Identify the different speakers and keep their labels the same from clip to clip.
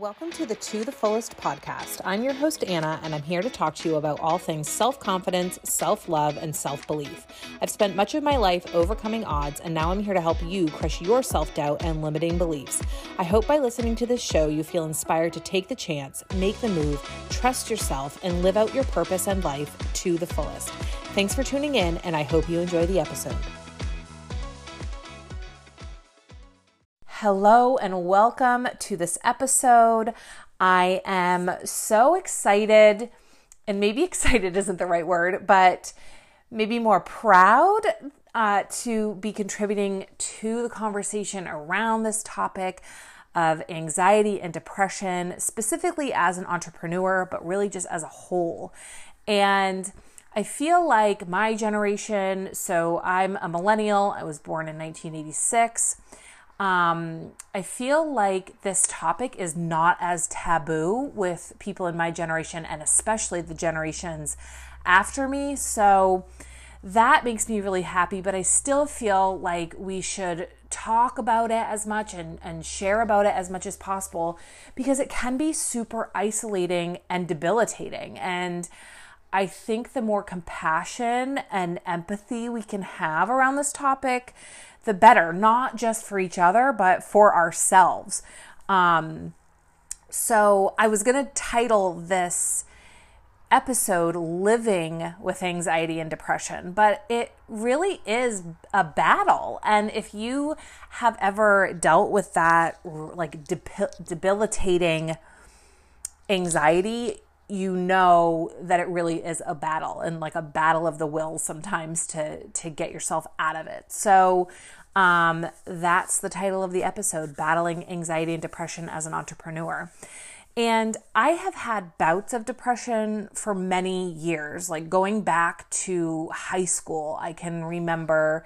Speaker 1: Welcome to the To the Fullest podcast. I'm your host, Anna, and I'm here to talk to you about all things self confidence, self love, and self belief. I've spent much of my life overcoming odds, and now I'm here to help you crush your self doubt and limiting beliefs. I hope by listening to this show, you feel inspired to take the chance, make the move, trust yourself, and live out your purpose and life to the fullest. Thanks for tuning in, and I hope you enjoy the episode. Hello and welcome to this episode. I am so excited, and maybe excited isn't the right word, but maybe more proud uh, to be contributing to the conversation around this topic of anxiety and depression, specifically as an entrepreneur, but really just as a whole. And I feel like my generation, so I'm a millennial, I was born in 1986 um, I feel like this topic is not as taboo with people in my generation and especially the generations after me. So that makes me really happy, but I still feel like we should talk about it as much and, and share about it as much as possible because it can be super isolating and debilitating. And I think the more compassion and empathy we can have around this topic, the better, not just for each other, but for ourselves. Um, so I was going to title this episode Living with Anxiety and Depression, but it really is a battle. And if you have ever dealt with that, like debilitating anxiety, you know that it really is a battle and like a battle of the will sometimes to to get yourself out of it. So um, that's the title of the episode Battling Anxiety and Depression as an Entrepreneur. And I have had bouts of depression for many years, like going back to high school. I can remember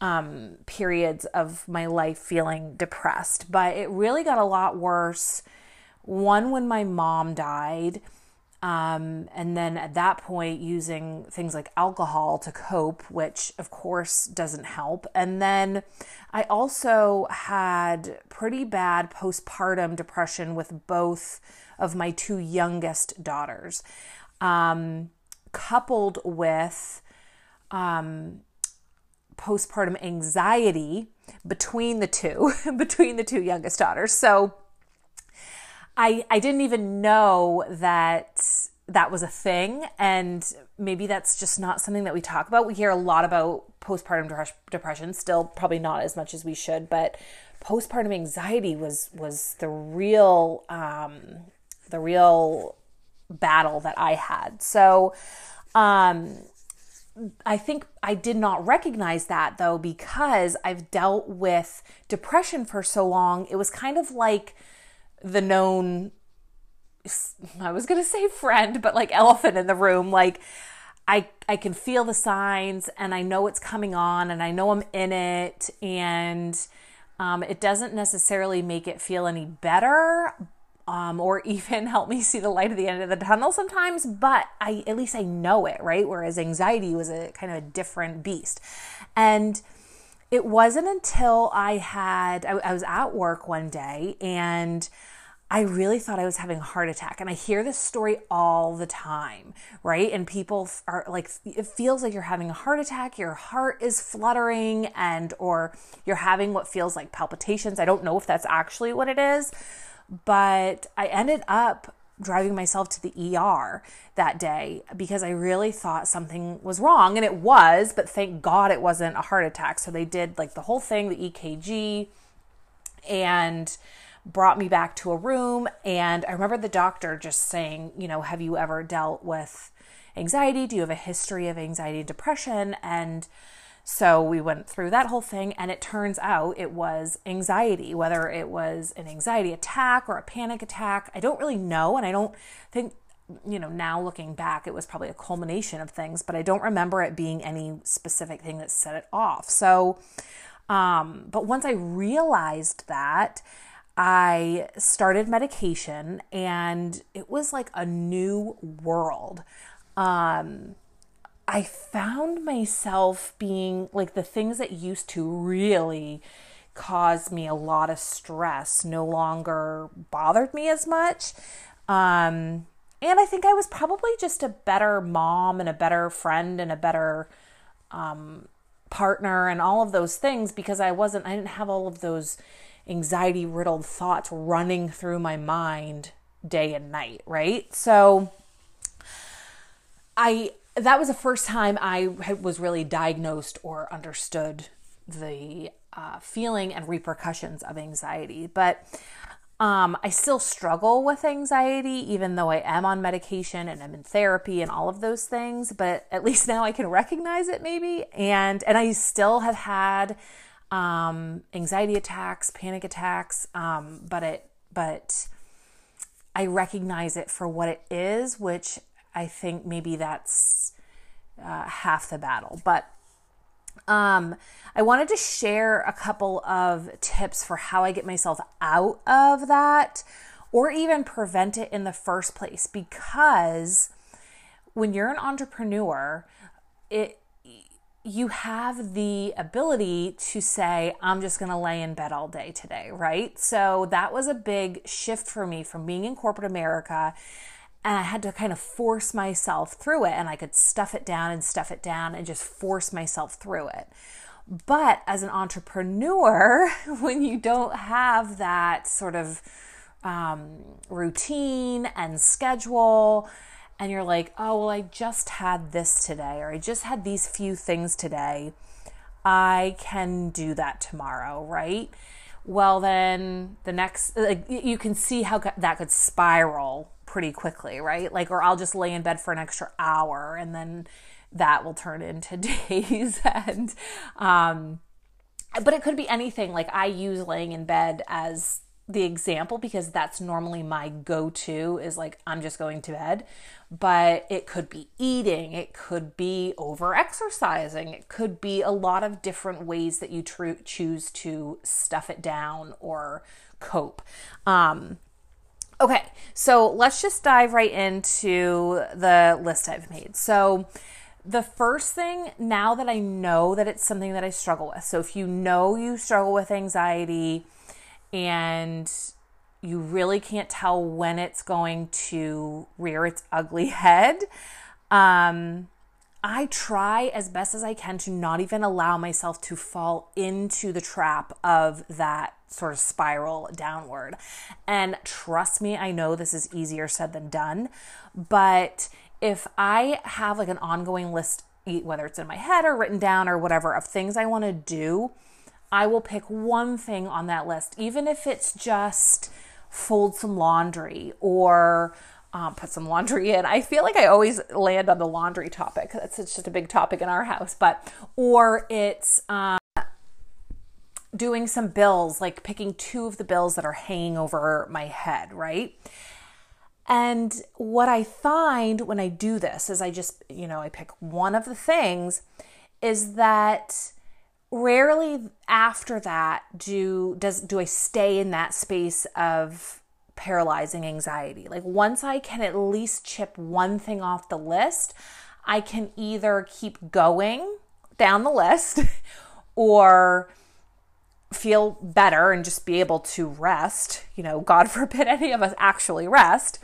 Speaker 1: um, periods of my life feeling depressed, but it really got a lot worse. One, when my mom died, um, and then at that point, using things like alcohol to cope, which of course doesn't help. And then I also had pretty bad postpartum depression with both of my two youngest daughters, um, coupled with um, postpartum anxiety between the two, between the two youngest daughters. So I, I didn't even know that that was a thing. And maybe that's just not something that we talk about. We hear a lot about postpartum depression, still probably not as much as we should, but postpartum anxiety was, was the real, um, the real battle that I had. So, um, I think I did not recognize that though because I've dealt with depression for so long. It was kind of like the known I was going to say friend, but like elephant in the room like I I can feel the signs and I know it's coming on and I know I'm in it and um, it doesn't necessarily make it feel any better um, or even help me see the light at the end of the tunnel sometimes, but I at least I know it, right? Whereas anxiety was a kind of a different beast. And it wasn't until I had, I, I was at work one day and I really thought I was having a heart attack. And I hear this story all the time, right? And people are like, it feels like you're having a heart attack, your heart is fluttering, and or you're having what feels like palpitations. I don't know if that's actually what it is, but I ended up driving myself to the ER that day because I really thought something was wrong. And it was, but thank God it wasn't a heart attack. So they did like the whole thing, the EKG, and brought me back to a room. And I remember the doctor just saying, you know, have you ever dealt with anxiety? Do you have a history of anxiety and depression? And so we went through that whole thing, and it turns out it was anxiety, whether it was an anxiety attack or a panic attack. I don't really know, and I don't think, you know, now looking back, it was probably a culmination of things, but I don't remember it being any specific thing that set it off. So, um, but once I realized that, I started medication and it was like a new world. Um, I found myself being like the things that used to really cause me a lot of stress no longer bothered me as much. Um, and I think I was probably just a better mom and a better friend and a better um, partner and all of those things because I wasn't, I didn't have all of those anxiety riddled thoughts running through my mind day and night, right? So I, that was the first time I was really diagnosed or understood the uh, feeling and repercussions of anxiety. But um, I still struggle with anxiety, even though I am on medication and I'm in therapy and all of those things. But at least now I can recognize it, maybe. And and I still have had um, anxiety attacks, panic attacks. Um, but it but I recognize it for what it is, which I think maybe that's uh, half the battle. But um, I wanted to share a couple of tips for how I get myself out of that or even prevent it in the first place because when you're an entrepreneur, it you have the ability to say, I'm just going to lay in bed all day today, right? So that was a big shift for me from being in corporate America and I had to kind of force myself through it and I could stuff it down and stuff it down and just force myself through it. But as an entrepreneur, when you don't have that sort of um, routine and schedule, and you're like, oh, well, I just had this today, or I just had these few things today, I can do that tomorrow, right? Well, then the next, like, you can see how that could spiral pretty quickly, right? Like, or I'll just lay in bed for an extra hour and then that will turn into days. and, um, but it could be anything. Like, I use laying in bed as the example because that's normally my go to is like, I'm just going to bed. But it could be eating, it could be over exercising, it could be a lot of different ways that you tr- choose to stuff it down or cope. Um, Okay, so let's just dive right into the list I've made. So, the first thing now that I know that it's something that I struggle with. So, if you know you struggle with anxiety and you really can't tell when it's going to rear its ugly head, um, I try as best as I can to not even allow myself to fall into the trap of that sort of spiral downward. And trust me, I know this is easier said than done, but if I have like an ongoing list, whether it's in my head or written down or whatever, of things I want to do, I will pick one thing on that list, even if it's just fold some laundry or um, put some laundry in. I feel like I always land on the laundry topic. That's just a big topic in our house. But, or it's um, doing some bills, like picking two of the bills that are hanging over my head, right? And what I find when I do this is I just, you know, I pick one of the things is that rarely after that do does do I stay in that space of paralyzing anxiety. Like once I can at least chip one thing off the list, I can either keep going down the list or feel better and just be able to rest. You know, God forbid any of us actually rest.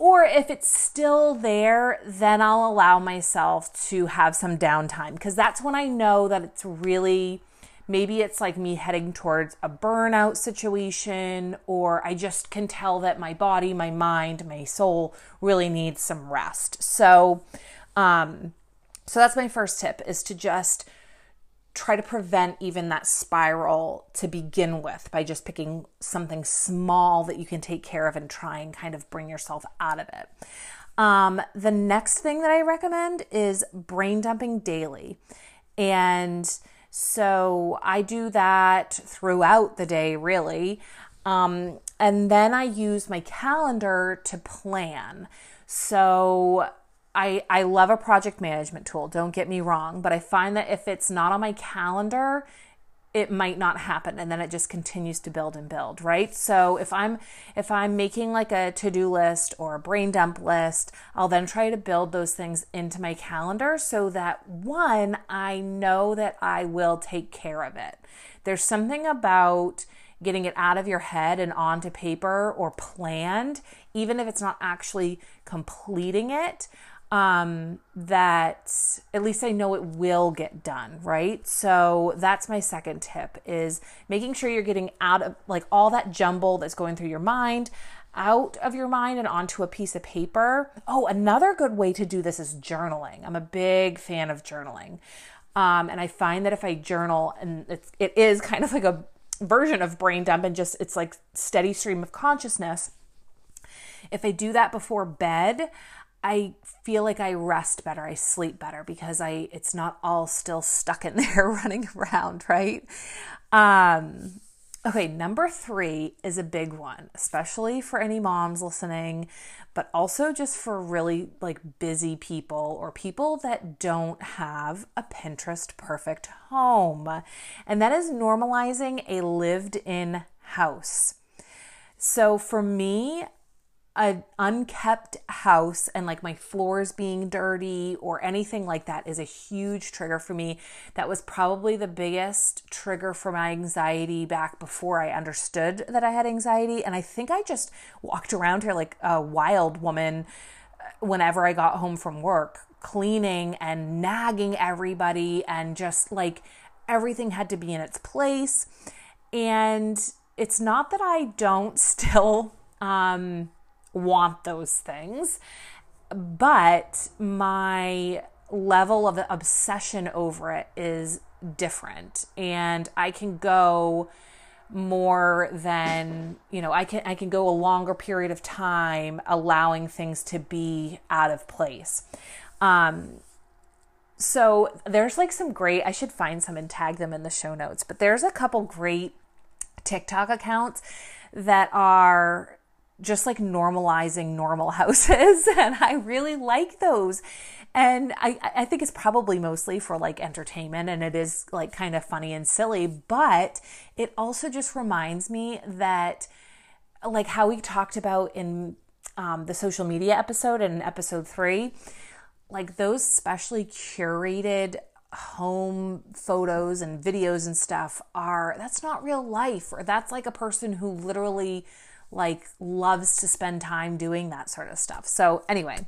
Speaker 1: Or if it's still there, then I'll allow myself to have some downtime because that's when I know that it's really Maybe it's like me heading towards a burnout situation, or I just can tell that my body, my mind, my soul really needs some rest. So, um, so that's my first tip is to just try to prevent even that spiral to begin with by just picking something small that you can take care of and try and kind of bring yourself out of it. Um, the next thing that I recommend is brain dumping daily. And so I do that throughout the day, really. Um, and then I use my calendar to plan. So I, I love a project management tool, don't get me wrong, but I find that if it's not on my calendar, it might not happen and then it just continues to build and build right? So if i'm if i'm making like a to-do list or a brain dump list i'll then try to build those things into my calendar so that one i know that i will take care of it. There's something about getting it out of your head and onto paper or planned even if it's not actually completing it um, that at least I know it will get done, right? So that's my second tip is making sure you're getting out of like all that jumble that's going through your mind out of your mind and onto a piece of paper. Oh, another good way to do this is journaling. I'm a big fan of journaling. Um, and I find that if I journal and it's, it is kind of like a version of brain dump and just it's like steady stream of consciousness. If I do that before bed, I feel like I rest better, I sleep better because I it's not all still stuck in there running around, right? Um okay, number 3 is a big one, especially for any moms listening, but also just for really like busy people or people that don't have a Pinterest perfect home. And that is normalizing a lived-in house. So for me, an unkept house and like my floors being dirty or anything like that is a huge trigger for me. That was probably the biggest trigger for my anxiety back before I understood that I had anxiety. And I think I just walked around here like a wild woman uh, whenever I got home from work, cleaning and nagging everybody, and just like everything had to be in its place. And it's not that I don't still, um, want those things. But my level of obsession over it is different. And I can go more than you know i can i can go a longer period of time allowing things to be out of place um so there's like some great i should find some and tag them in the show notes but there's a couple great tiktok accounts that are just like normalizing normal houses. And I really like those. And I, I think it's probably mostly for like entertainment and it is like kind of funny and silly, but it also just reminds me that, like how we talked about in um, the social media episode in episode three, like those specially curated home photos and videos and stuff are that's not real life or that's like a person who literally like loves to spend time doing that sort of stuff. So, anyway,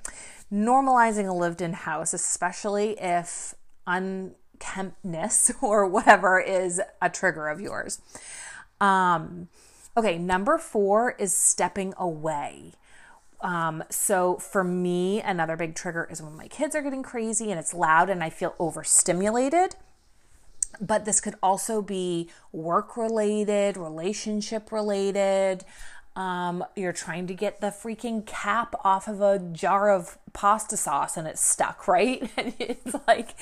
Speaker 1: normalizing a lived in house, especially if unkemptness or whatever is a trigger of yours. Um, okay, number four is stepping away. Um, so for me, another big trigger is when my kids are getting crazy and it's loud and I feel overstimulated. But this could also be work related, relationship related, um, you're trying to get the freaking cap off of a jar of pasta sauce and it's stuck, right? And it's like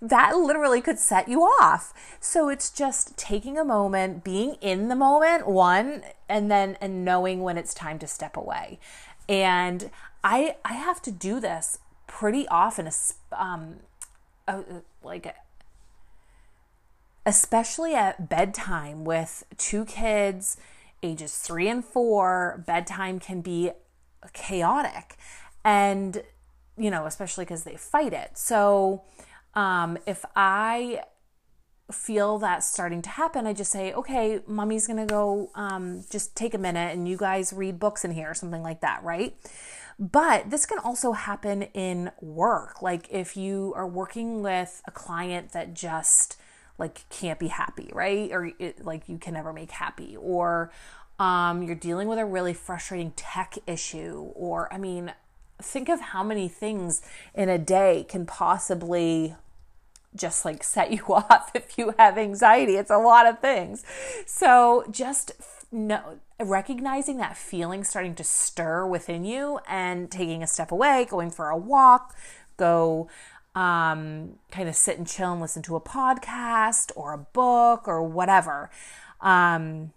Speaker 1: that literally could set you off. So it's just taking a moment, being in the moment, one, and then and knowing when it's time to step away. And I I have to do this pretty often, um, uh, like especially at bedtime with two kids ages three and four, bedtime can be chaotic. And, you know, especially because they fight it. So, um, if I feel that starting to happen, I just say, okay, mommy's gonna go um, just take a minute and you guys read books in here, or something like that, right? But this can also happen in work. Like if you are working with a client that just like can't be happy, right? Or it, like you can never make happy, or um, you're dealing with a really frustrating tech issue, or I mean, think of how many things in a day can possibly just like set you off if you have anxiety. It's a lot of things. So just no recognizing that feeling starting to stir within you and taking a step away, going for a walk, go um, kind of sit and chill and listen to a podcast or a book or whatever. Um,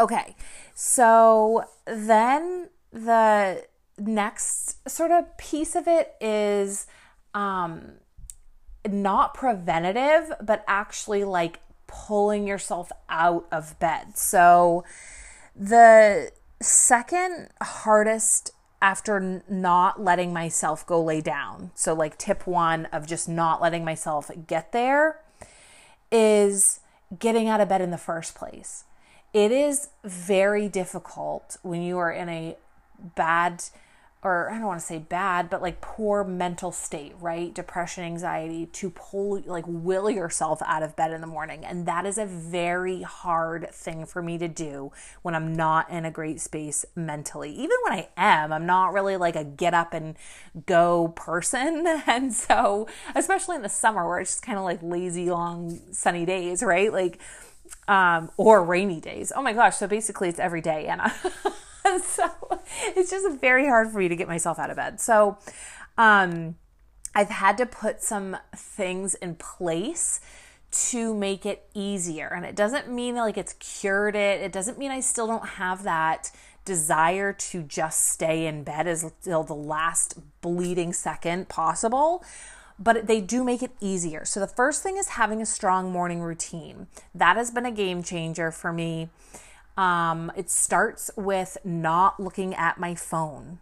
Speaker 1: okay, so then the next sort of piece of it is um, not preventative, but actually like pulling yourself out of bed. So, the second hardest after not letting myself go lay down, so like tip one of just not letting myself get there, is getting out of bed in the first place. It is very difficult when you are in a bad or I don't want to say bad, but like poor mental state, right? Depression, anxiety to pull, like, will yourself out of bed in the morning. And that is a very hard thing for me to do when I'm not in a great space mentally. Even when I am, I'm not really like a get up and go person. And so, especially in the summer where it's just kind of like lazy, long, sunny days, right? Like, um, or rainy days. Oh my gosh. So basically, it's every day, Anna. so it's just very hard for me to get myself out of bed. So um, I've had to put some things in place to make it easier. And it doesn't mean like it's cured it. It doesn't mean I still don't have that desire to just stay in bed until the last bleeding second possible. But they do make it easier. So the first thing is having a strong morning routine. That has been a game changer for me. Um, it starts with not looking at my phone.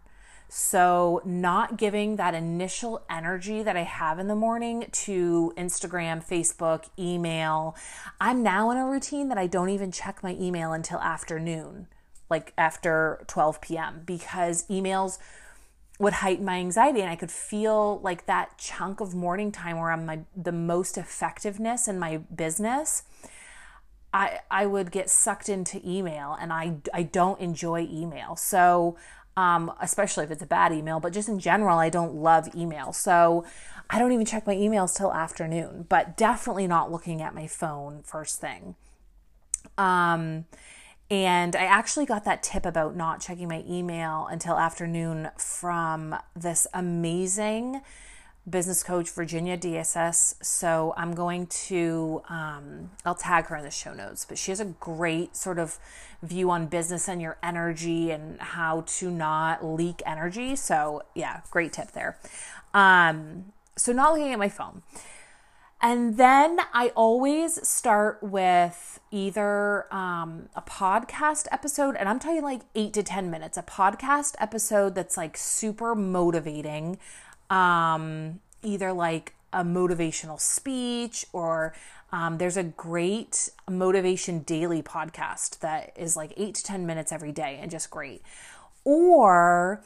Speaker 1: So, not giving that initial energy that I have in the morning to Instagram, Facebook, email. I'm now in a routine that I don't even check my email until afternoon, like after 12 p.m., because emails would heighten my anxiety and I could feel like that chunk of morning time where I'm my the most effectiveness in my business I, I would get sucked into email and I, I don't enjoy email. So, um, especially if it's a bad email, but just in general, I don't love email. So I don't even check my emails till afternoon, but definitely not looking at my phone first thing. Um, and I actually got that tip about not checking my email until afternoon from this amazing business coach Virginia de Assis. So I'm going to, um, I'll tag her in the show notes, but she has a great sort of view on business and your energy and how to not leak energy. So yeah, great tip there. Um, so not looking at my phone. And then I always start with either um, a podcast episode, and I'm talking like eight to 10 minutes, a podcast episode that's like super motivating um, either like a motivational speech or um, there's a great motivation daily podcast that is like eight to 10 minutes every day and just great. Or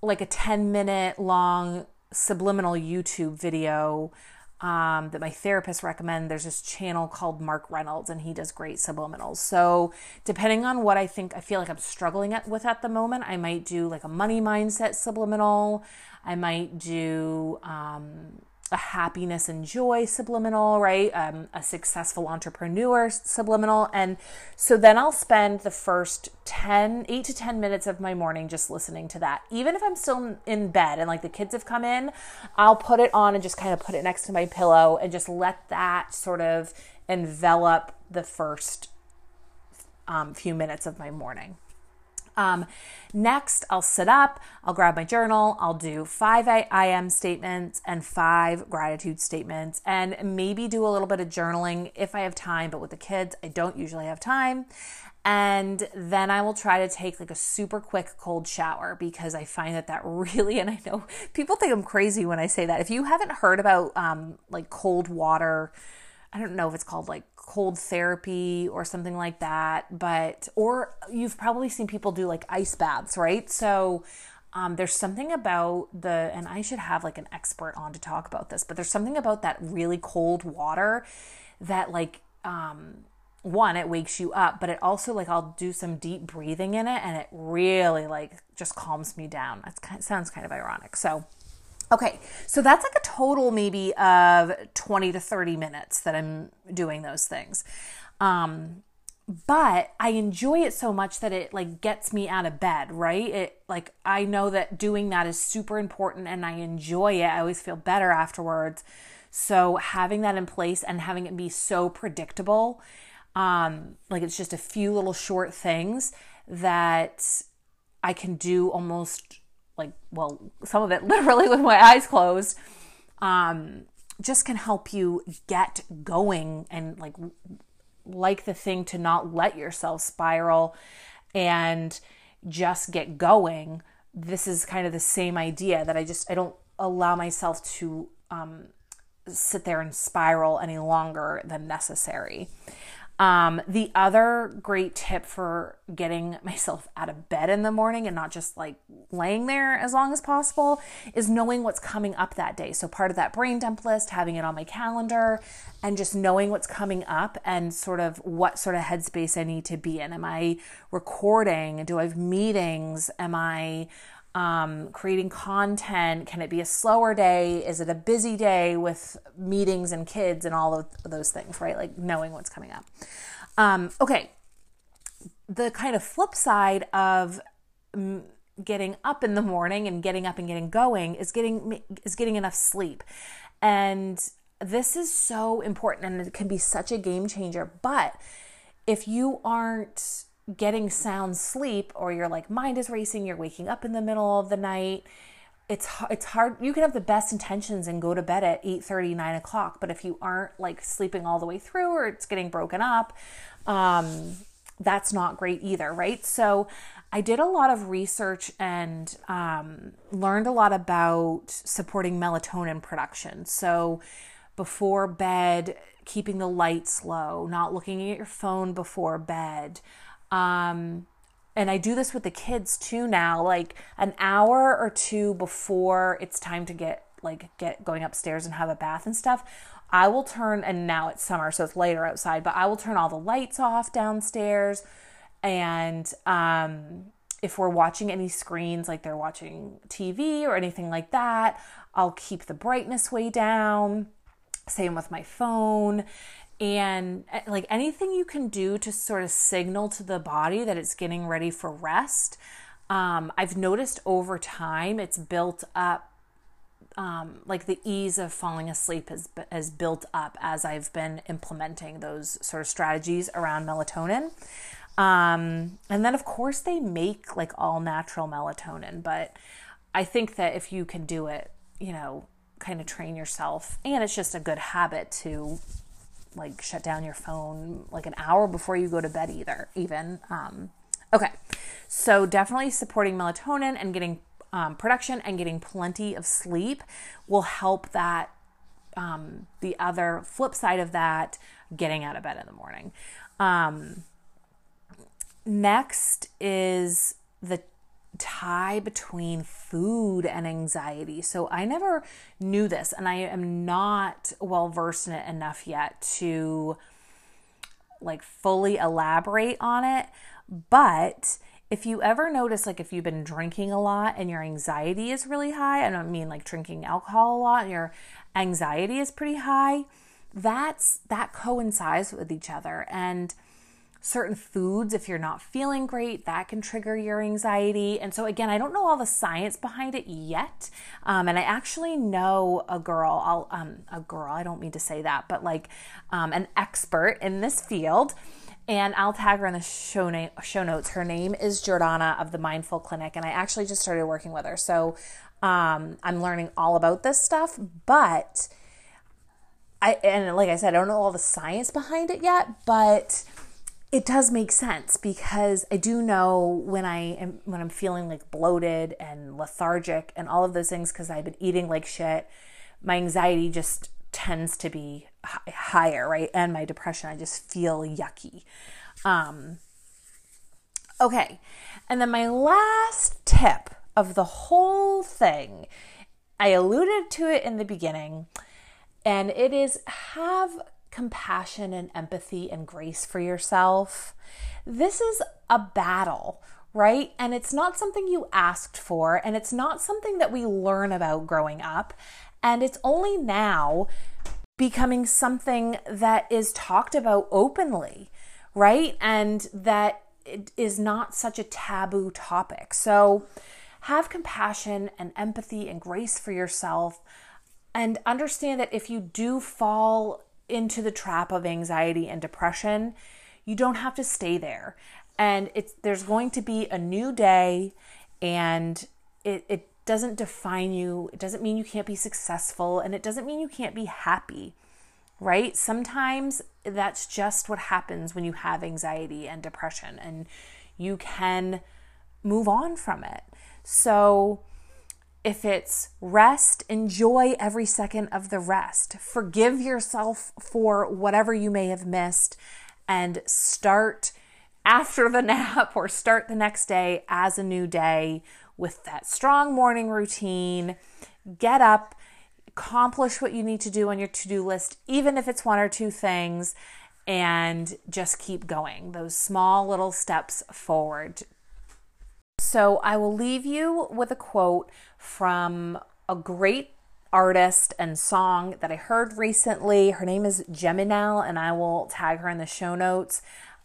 Speaker 1: like a 10 minute long subliminal YouTube video um, that my therapist recommend. There's this channel called Mark Reynolds, and he does great subliminals. So depending on what I think I feel like I'm struggling at, with at the moment, I might do like a money mindset subliminal. I might do um, a happiness and joy subliminal, right? Um, a successful entrepreneur subliminal. And so then I'll spend the first 10, 8 to 10 minutes of my morning just listening to that. Even if I'm still in bed and like the kids have come in, I'll put it on and just kind of put it next to my pillow and just let that sort of envelop the first um, few minutes of my morning. Um, next, I'll sit up, I'll grab my journal, I'll do five I am statements and five gratitude statements, and maybe do a little bit of journaling if I have time. But with the kids, I don't usually have time. And then I will try to take like a super quick cold shower because I find that that really, and I know people think I'm crazy when I say that. If you haven't heard about um, like cold water, I don't know if it's called like cold therapy or something like that, but, or you've probably seen people do like ice baths, right? So, um, there's something about the, and I should have like an expert on to talk about this, but there's something about that really cold water that, like, um, one, it wakes you up, but it also, like, I'll do some deep breathing in it and it really, like, just calms me down. It sounds kind of ironic. So, Okay, so that's like a total maybe of 20 to 30 minutes that I'm doing those things. Um, but I enjoy it so much that it like gets me out of bed, right? It like I know that doing that is super important and I enjoy it. I always feel better afterwards. So having that in place and having it be so predictable, um, like it's just a few little short things that I can do almost like well some of it literally with my eyes closed um, just can help you get going and like like the thing to not let yourself spiral and just get going, this is kind of the same idea that I just I don't allow myself to um, sit there and spiral any longer than necessary. Um, the other great tip for getting myself out of bed in the morning and not just like laying there as long as possible is knowing what's coming up that day. So, part of that brain dump list, having it on my calendar, and just knowing what's coming up and sort of what sort of headspace I need to be in. Am I recording? Do I have meetings? Am I um, creating content? Can it be a slower day? Is it a busy day with meetings and kids and all of those things, right? Like knowing what's coming up. Um, okay. The kind of flip side of mm, getting up in the morning and getting up and getting going is getting is getting enough sleep. And this is so important and it can be such a game changer. But if you aren't getting sound sleep or your like mind is racing, you're waking up in the middle of the night. It's it's hard. You can have the best intentions and go to bed at 8 30, 9 o'clock, but if you aren't like sleeping all the way through or it's getting broken up, um, that's not great either, right? So I did a lot of research and um, learned a lot about supporting melatonin production. So before bed, keeping the lights low, not looking at your phone before bed, um, and I do this with the kids too now, like an hour or two before it's time to get like get going upstairs and have a bath and stuff. I will turn and now it's summer so it's later outside, but I will turn all the lights off downstairs and um if we're watching any screens like they're watching TV or anything like that, I'll keep the brightness way down. Same with my phone and eh, like anything you can do to sort of signal to the body that it's getting ready for rest um, i've noticed over time it's built up um, like the ease of falling asleep has, has built up as i've been implementing those sort of strategies around melatonin. Um, and then of course they make like all natural melatonin. But i think that if you can do it you know kind of train yourself and it's just a good habit to like shut down your phone like an hour before you go to bed either even um, okay. So definitely supporting melatonin and getting um, production and getting plenty of sleep will help that um, the other flip side of that getting out of bed in the morning. Um, next is the tie between food and anxiety. So I never knew this, and I am not well versed in it enough yet to like fully elaborate on it. But if you ever notice, like if you've been drinking a lot and your anxiety is really high, I don't mean like drinking alcohol a lot and your anxiety is pretty high, that's that coincides with each other. And certain foods, if you're not feeling great, that can trigger your anxiety. And so, again, I don't know all the science behind it yet. Um, and I actually know a girl, I'll, um, a girl, I don't mean to say that, but like um, an expert in this field. And I'll tag her in the show, na- show notes. Her name is Jordana of the Mindfull Clinic. And I actually just started working with her. So um, I'm learning all about this stuff. But I, and like I said, I don't know all the science behind it yet, but it does make sense because I do know when I am when I'm feeling like bloated and lethargic and all of those things because I've been eating like shit, my anxiety just tends to be higher, right? And my depression, I just feel yucky. Um, okay, and then my last tip of the whole thing, I alluded to it in the beginning, and it is have compassion and empathy and grace for yourself. This is a battle, right? And it's not something you asked for, and it's not something that we learn about growing up. And it's only now becoming something that is talked about openly, right? And that is not such a taboo topic. So have compassion and empathy and grace for yourself and understand that if you do fall into the trap of anxiety and depression, you don't have to stay there. And it's there's going to be a new day and it, it doesn't define you. It doesn't mean you can't be successful and it doesn't mean you can't be happy. right? Sometimes that's just what happens when you have anxiety and depression, and you can move on from it. So, if it's rest, enjoy every second of the rest. Forgive yourself for whatever you may have missed and start after the nap or start the next day as a new day with that strong morning routine. Get up, accomplish what you need to do on your to do list, even if it's one or two things, and just keep going. Those small little steps forward so I will leave you with a quote from a great artist and song that I heard recently. Her name is Geminelle, and I will tag her in the show notes.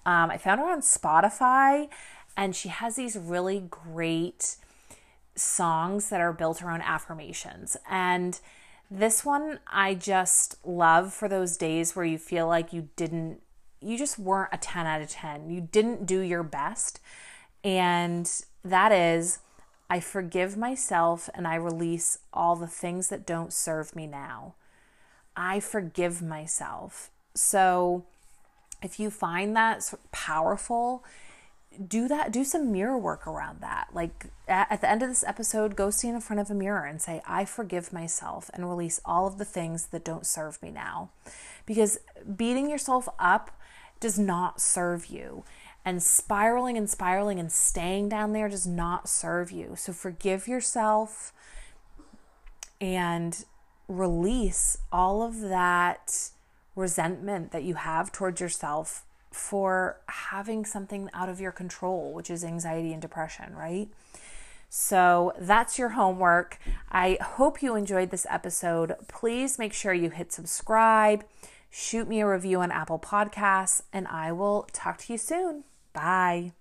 Speaker 1: Um, I found her on Spotify, and she has these really great songs that are built around affirmations. And this one I just love for those days where you feel like you didn't, you just weren't a 10 out of 10. You didn't do your best. And that is, I forgive myself and I release all the things that don't serve me now. I forgive myself. So if you find that powerful, do that, do some mirror work around that. Like at, the end of this episode, go stand in front of a mirror and say, I forgive myself and release all of the things that don't serve me now. Because beating yourself up does not serve you. And spiraling and spiraling and staying down there does not serve you. So forgive yourself and release all of that resentment that you have towards yourself for having something out of your control, which is anxiety and depression, right? So that's your homework. I hope you enjoyed this episode. Please make sure you hit subscribe, shoot me a review on Apple Podcasts, and I will talk to you soon. Bye.